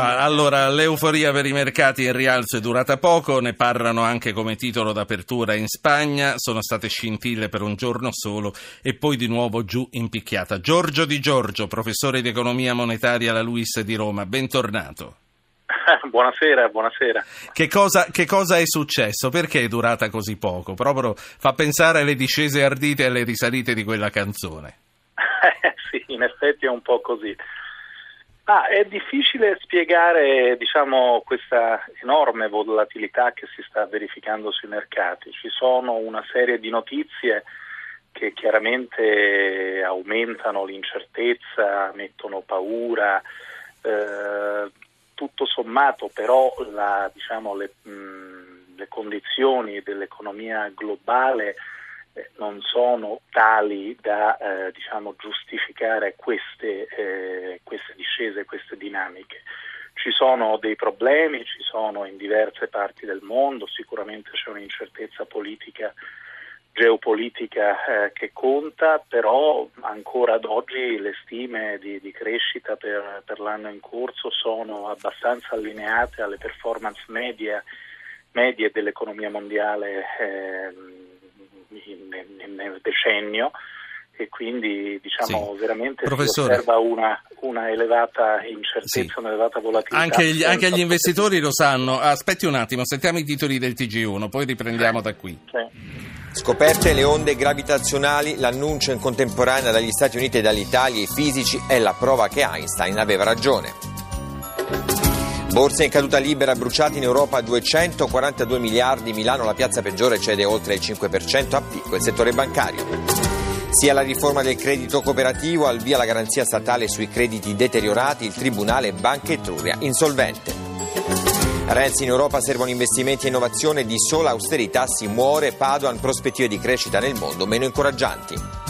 Allora, l'euforia per i mercati e il rialzo è durata poco, ne parlano anche come titolo d'apertura in Spagna, sono state scintille per un giorno solo e poi di nuovo giù in picchiata. Giorgio Di Giorgio, professore di economia monetaria alla Luis di Roma, bentornato. Buonasera, buonasera. Che cosa, che cosa, è successo? Perché è durata così poco? Proprio fa pensare alle discese ardite e alle risalite di quella canzone. sì, in effetti è un po' così. Ah, è difficile spiegare diciamo, questa enorme volatilità che si sta verificando sui mercati. Ci sono una serie di notizie che chiaramente aumentano l'incertezza, mettono paura. Eh, tutto sommato però la, diciamo, le, mh, le condizioni dell'economia globale non sono tali da eh, diciamo, giustificare queste, eh, queste discese, queste dinamiche. Ci sono dei problemi, ci sono in diverse parti del mondo, sicuramente c'è un'incertezza politica, geopolitica eh, che conta, però ancora ad oggi le stime di, di crescita per, per, l'anno in corso sono abbastanza allineate alle performance medie, medie dell'economia mondiale ehm, nel, nel decennio e quindi diciamo sì. veramente Professore. si osserva una, una elevata incertezza, sì. un'elevata volatilità. Anche gli, anche gli, investitori lo sanno. Aspetti un attimo, sentiamo i titoli del TG1, poi riprendiamo da qui. Sì. Scoperte le onde gravitazionali, l'annuncio in contemporanea dagli Stati Uniti e dall'Italia, i fisici, è la prova che Einstein aveva ragione. Borse in caduta libera bruciate in Europa 242 miliardi, Milano la piazza peggiore cede oltre il 5% a picco il settore bancario. Sia la riforma del credito cooperativo, al via la garanzia statale sui crediti deteriorati, il Tribunale Banca Etruria insolvente. Renzi in Europa servono investimenti e innovazione, di sola austerità si muore, Padoan prospettive di crescita nel mondo meno incoraggianti.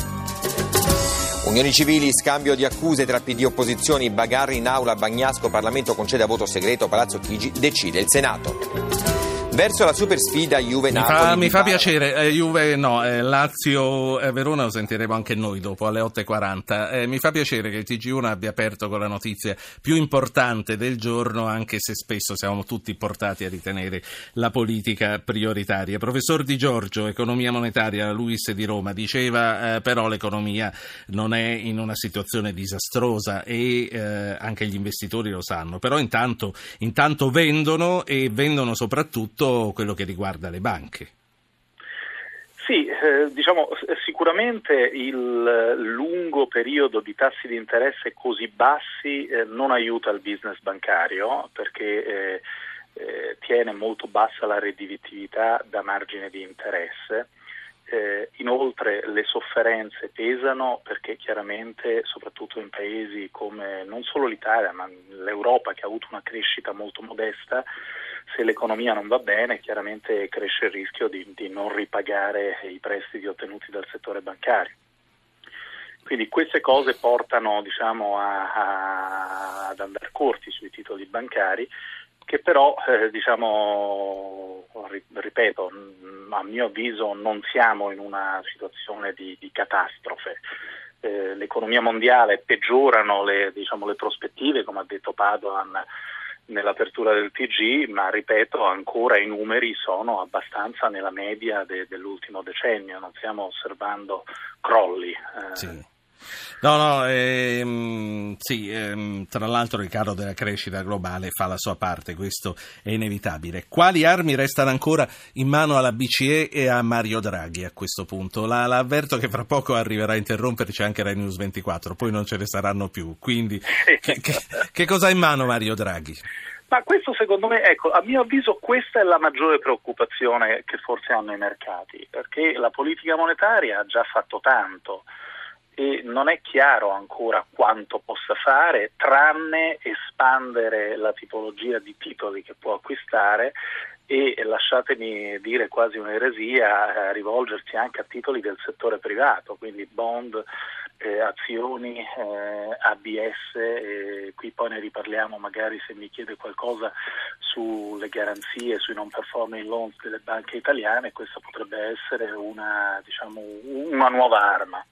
Unioni civili, scambio di accuse tra PD e opposizioni, bagarri in aula, Bagnasco, Parlamento concede a voto segreto, Palazzo Chigi decide il Senato. Verso la super sfida Juve-Napoli. Mi fa, mi fa piacere, eh, Juve no, eh, Lazio-Verona lo sentiremo anche noi dopo alle 8.40. Eh, mi fa piacere che il TG1 abbia aperto con la notizia più importante del giorno, anche se spesso siamo tutti portati a ritenere la politica prioritaria. Professor Di Giorgio, economia monetaria, Luis di Roma, diceva eh, però l'economia non è in una situazione disastrosa e eh, anche gli investitori lo sanno, però intanto, intanto vendono e vendono soprattutto quello che riguarda le banche. Sì, eh, diciamo sicuramente il lungo periodo di tassi di interesse così bassi eh, non aiuta il business bancario perché eh, eh tiene molto bassa la redditività da margine di interesse. Eh, inoltre le sofferenze pesano perché chiaramente soprattutto in paesi come non solo l'Italia ma l'Europa che ha avuto una crescita molto modesta se l'economia non va bene chiaramente cresce il rischio di, di non ripagare i prestiti ottenuti dal settore bancario. Quindi queste cose portano diciamo, a, a, ad andare corti sui titoli bancari che però eh, diciamo, ripeto, a mio avviso non siamo in una situazione di, di catastrofe. Eh, l'economia mondiale peggiorano le, diciamo, le prospettive, come ha detto Padoan, nell'apertura del TG, ma ripeto ancora i numeri sono abbastanza nella media de- dell'ultimo decennio, non stiamo osservando crolli. Eh. Sì. No, no, ehm, sì, ehm, tra l'altro il caro della crescita globale fa la sua parte, questo è inevitabile. Quali armi restano ancora in mano alla BCE e a Mario Draghi a questo punto? La, la avverto che fra poco arriverà a interromperci anche Rai News 24, poi non ce ne saranno più, quindi che, che, che cosa ha in mano Mario Draghi? Ma questo secondo me, ecco, a mio avviso questa è la maggiore preoccupazione che forse hanno i mercati, perché la politica monetaria ha già fatto tanto e non è chiaro ancora quanto possa fare, tranne espandere la tipologia di titoli che può acquistare e lasciatemi dire quasi un'eresia, eh, rivolgersi anche a titoli del settore privato, quindi bond, eh, azioni, eh, ABS, eh, qui poi ne riparliamo magari se mi chiede qualcosa sulle garanzie, sui non performing loans delle banche italiane, questa potrebbe essere una, diciamo, una nuova arma.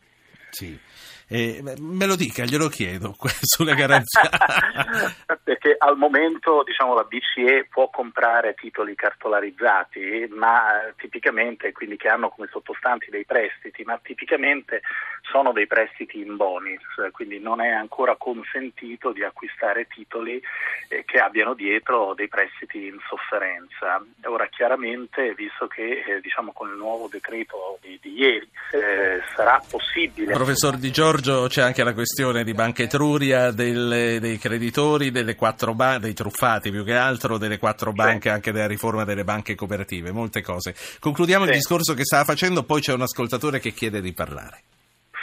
Sì. Eh, me lo dica, glielo chiedo, sulle garanzie. Perché al momento diciamo, la BCE può comprare titoli cartolarizzati, ma tipicamente, quindi che hanno come sottostanti dei prestiti, ma tipicamente sono dei prestiti in bonus, quindi non è ancora consentito di acquistare titoli eh, che abbiano dietro dei prestiti in sofferenza. Ora chiaramente, visto che eh, diciamo, con il nuovo decreto di, di ieri eh, sarà possibile... Professor Di Giorgio, Giorgio c'è anche la questione di Banca Etruria, delle, dei creditori, delle quattro ba- dei truffati più che altro, delle quattro banche, anche della riforma delle banche cooperative, molte cose. Concludiamo sì. il discorso che stava facendo, poi c'è un ascoltatore che chiede di parlare.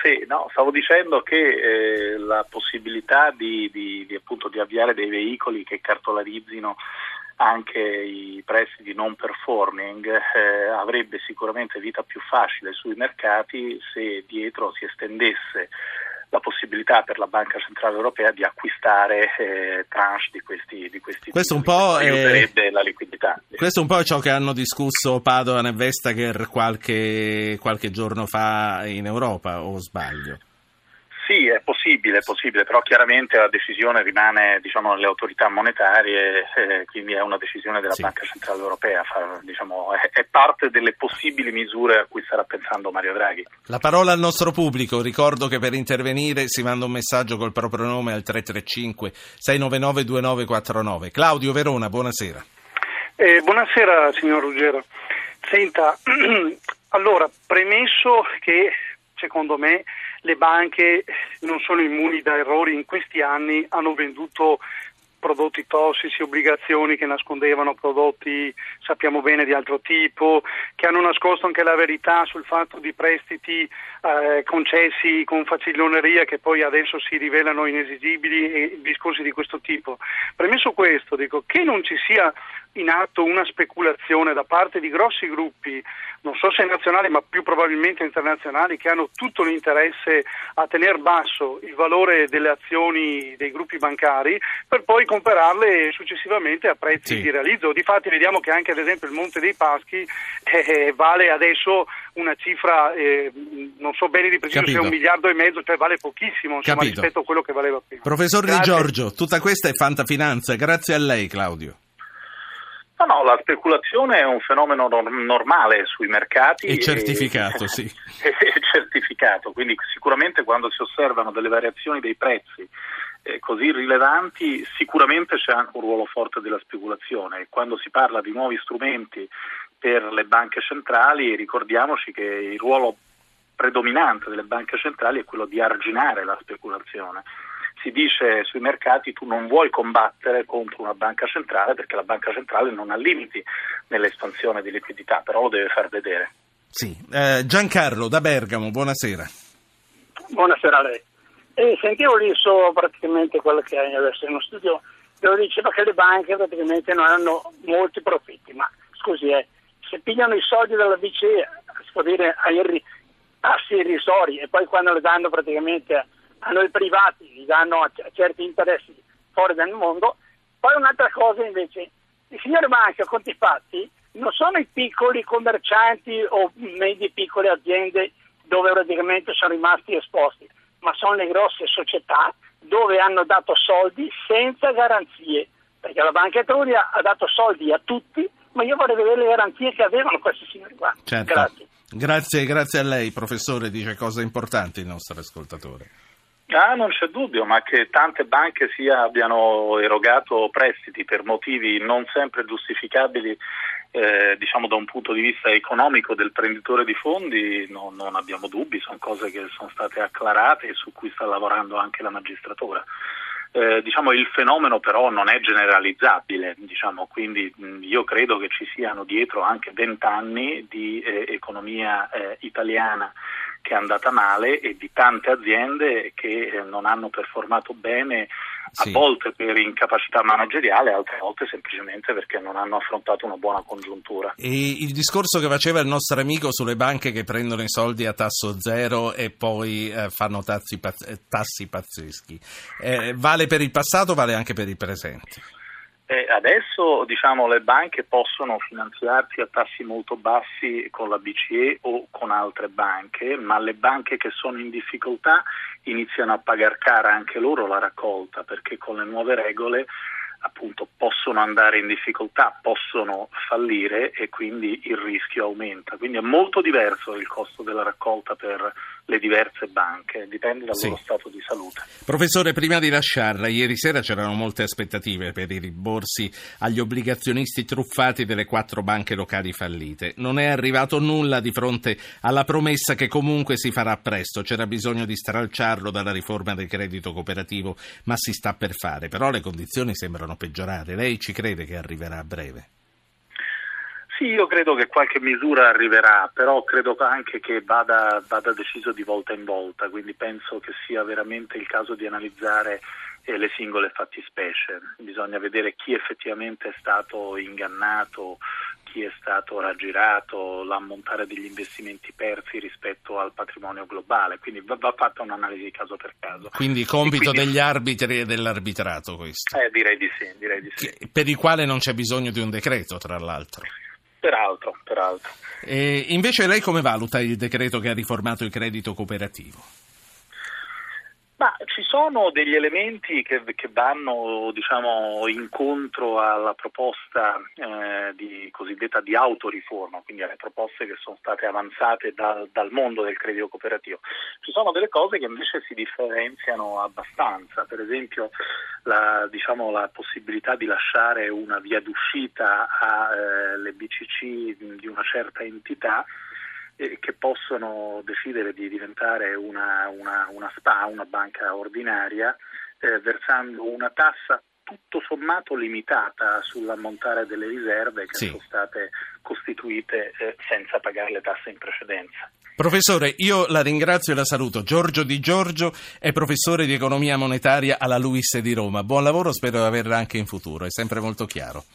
Sì, no, stavo dicendo che eh, la possibilità di, di, di, appunto, di avviare dei veicoli che cartolarizzino anche i prestiti non performing eh, avrebbe sicuramente vita più facile sui mercati se dietro si estendesse la possibilità per la Banca Centrale Europea di acquistare eh, tranche di questi, di questi questo un po' è, la liquidità. Questo è un po' ciò che hanno discusso Padoan e Vestager qualche, qualche giorno fa in Europa, o sbaglio? Possibile, è possibile, però chiaramente la decisione rimane diciamo, nelle autorità monetarie, eh, quindi è una decisione della sì. Banca Centrale Europea, fa, diciamo, è, è, parte delle possibili misure a cui starà pensando Mario Draghi. La parola al nostro pubblico, ricordo che per intervenire si manda un messaggio col proprio nome al 335 699 2949. Claudio Verona, buonasera. Eh, buonasera signor Ruggero. Senta, allora, premesso che secondo me le banche non sono immuni da errori in questi anni, hanno venduto prodotti tossici, obbligazioni che nascondevano prodotti, sappiamo bene, di altro tipo, che hanno nascosto anche la verità sul fatto di prestiti eh, concessi con faciloneria che poi adesso si rivelano inesigibili e discorsi di questo tipo. Premesso questo, dico che non ci sia in atto una speculazione da parte di grossi gruppi, non so se nazionali ma più probabilmente internazionali, che hanno tutto l'interesse a tenere basso il valore delle azioni dei gruppi bancari per poi comprarle successivamente a prezzi sì. di realizzo. Difatti vediamo che anche ad esempio il Monte dei Paschi eh, vale adesso una cifra, eh, non so bene di preciso se è un miliardo e mezzo, cioè vale pochissimo insomma, rispetto a quello che valeva prima. Professor Grazie. Di Giorgio, tutta questa è fantafinanza, grazie a lei Claudio. No, no, la speculazione è un fenomeno normale sui mercati. È certificato, e, sì. È certificato, quindi sicuramente quando si osservano delle variazioni dei prezzi eh, così rilevanti, sicuramente c'è anche un ruolo forte della speculazione. Quando si parla di nuovi strumenti per le banche centrali, ricordiamoci che il ruolo predominante delle banche centrali è quello di arginare la speculazione si dice sui mercati tu non vuoi combattere contro una banca centrale perché la banca centrale non ha limiti nell'espansione di liquidità, però lo deve far vedere. Sì. Eh, Giancarlo da Bergamo, buonasera. Buonasera a lei. E sentivo lì solo praticamente quello che hai adesso in uno studio dove diceva che le banche praticamente non hanno molti profitti, ma scusi, eh, se pigliano i soldi dalla BCE, si può dire ai tassi irrisori e poi quando le danno praticamente a noi privati gli danno a certi interessi fuori dal mondo. Poi un'altra cosa invece, i signori banche a conti fatti non sono i piccoli commercianti o medie piccole aziende dove praticamente sono rimasti esposti, ma sono le grosse società dove hanno dato soldi senza garanzie, perché la Banca Etruria ha dato soldi a tutti, ma io vorrei vedere le garanzie che avevano questi signori qua. Certo. Grazie. Grazie, grazie a lei, professore, dice cose importanti il nostro ascoltatore. Ah, non c'è dubbio, ma che tante banche sia abbiano erogato prestiti per motivi non sempre giustificabili eh, diciamo da un punto di vista economico del prenditore di fondi no, non abbiamo dubbi, sono cose che sono state acclarate e su cui sta lavorando anche la magistratura. Eh, diciamo, il fenomeno però non è generalizzabile, diciamo, quindi mh, io credo che ci siano dietro anche vent'anni di eh, economia eh, italiana che è andata male e di tante aziende che eh, non hanno performato bene a volte per incapacità manageriale, altre volte semplicemente perché non hanno affrontato una buona congiuntura. E il discorso che faceva il nostro amico sulle banche che prendono i soldi a tasso zero e poi eh, fanno tassi, tassi pazzeschi, eh, vale per il passato o vale anche per il presente? Eh, adesso diciamo, le banche possono finanziarsi a tassi molto bassi con la BCE o con altre banche, ma le banche che sono in difficoltà iniziano a pagare cara anche loro la raccolta perché con le nuove regole appunto possono andare in difficoltà, possono fallire e quindi il rischio aumenta. Quindi è molto diverso il costo della raccolta per le diverse banche, dipende dal sì. loro stato di salute. Professore, prima di lasciarla, ieri sera c'erano molte aspettative per i rimborsi agli obbligazionisti truffati delle quattro banche locali fallite. Non è arrivato nulla di fronte alla promessa che comunque si farà presto. C'era bisogno di stralciarlo dalla riforma del credito cooperativo, ma si sta per fare. Però le condizioni sembrano peggiorare. Lei ci crede che arriverà a breve? Sì, io credo che qualche misura arriverà, però credo anche che vada, vada deciso di volta in volta, quindi penso che sia veramente il caso di analizzare eh, le singole fattispecie. Bisogna vedere chi effettivamente è stato ingannato, chi è stato raggirato, l'ammontare degli investimenti persi rispetto al patrimonio globale, quindi va, va fatta un'analisi caso per caso. Quindi compito quindi, degli arbitri e dell'arbitrato questo? Eh, direi di sì, direi di sì. Per il quale non c'è bisogno di un decreto, tra l'altro. Peraltro, peraltro. Invece lei come valuta il decreto che ha riformato il credito cooperativo? Ma ci sono degli elementi che, che vanno diciamo, incontro alla proposta eh, di, cosiddetta di autoriforma, quindi alle proposte che sono state avanzate dal, dal, mondo del credito cooperativo. Ci sono delle cose che invece si differenziano abbastanza, per esempio la, diciamo, la possibilità di lasciare una via d'uscita alle eh, BCC di una certa entità eh, che possono decidere di diventare una, una, una SPA, una banca ordinaria, eh, versando una tassa tutto sommato limitata sull'ammontare delle riserve che sì. sono state costituite eh, senza pagare le tasse in precedenza. Professore, io la ringrazio e la saluto. Giorgio Di Giorgio è professore di economia monetaria alla Luis di Roma. Buon lavoro, spero di averla anche in futuro, è sempre molto chiaro.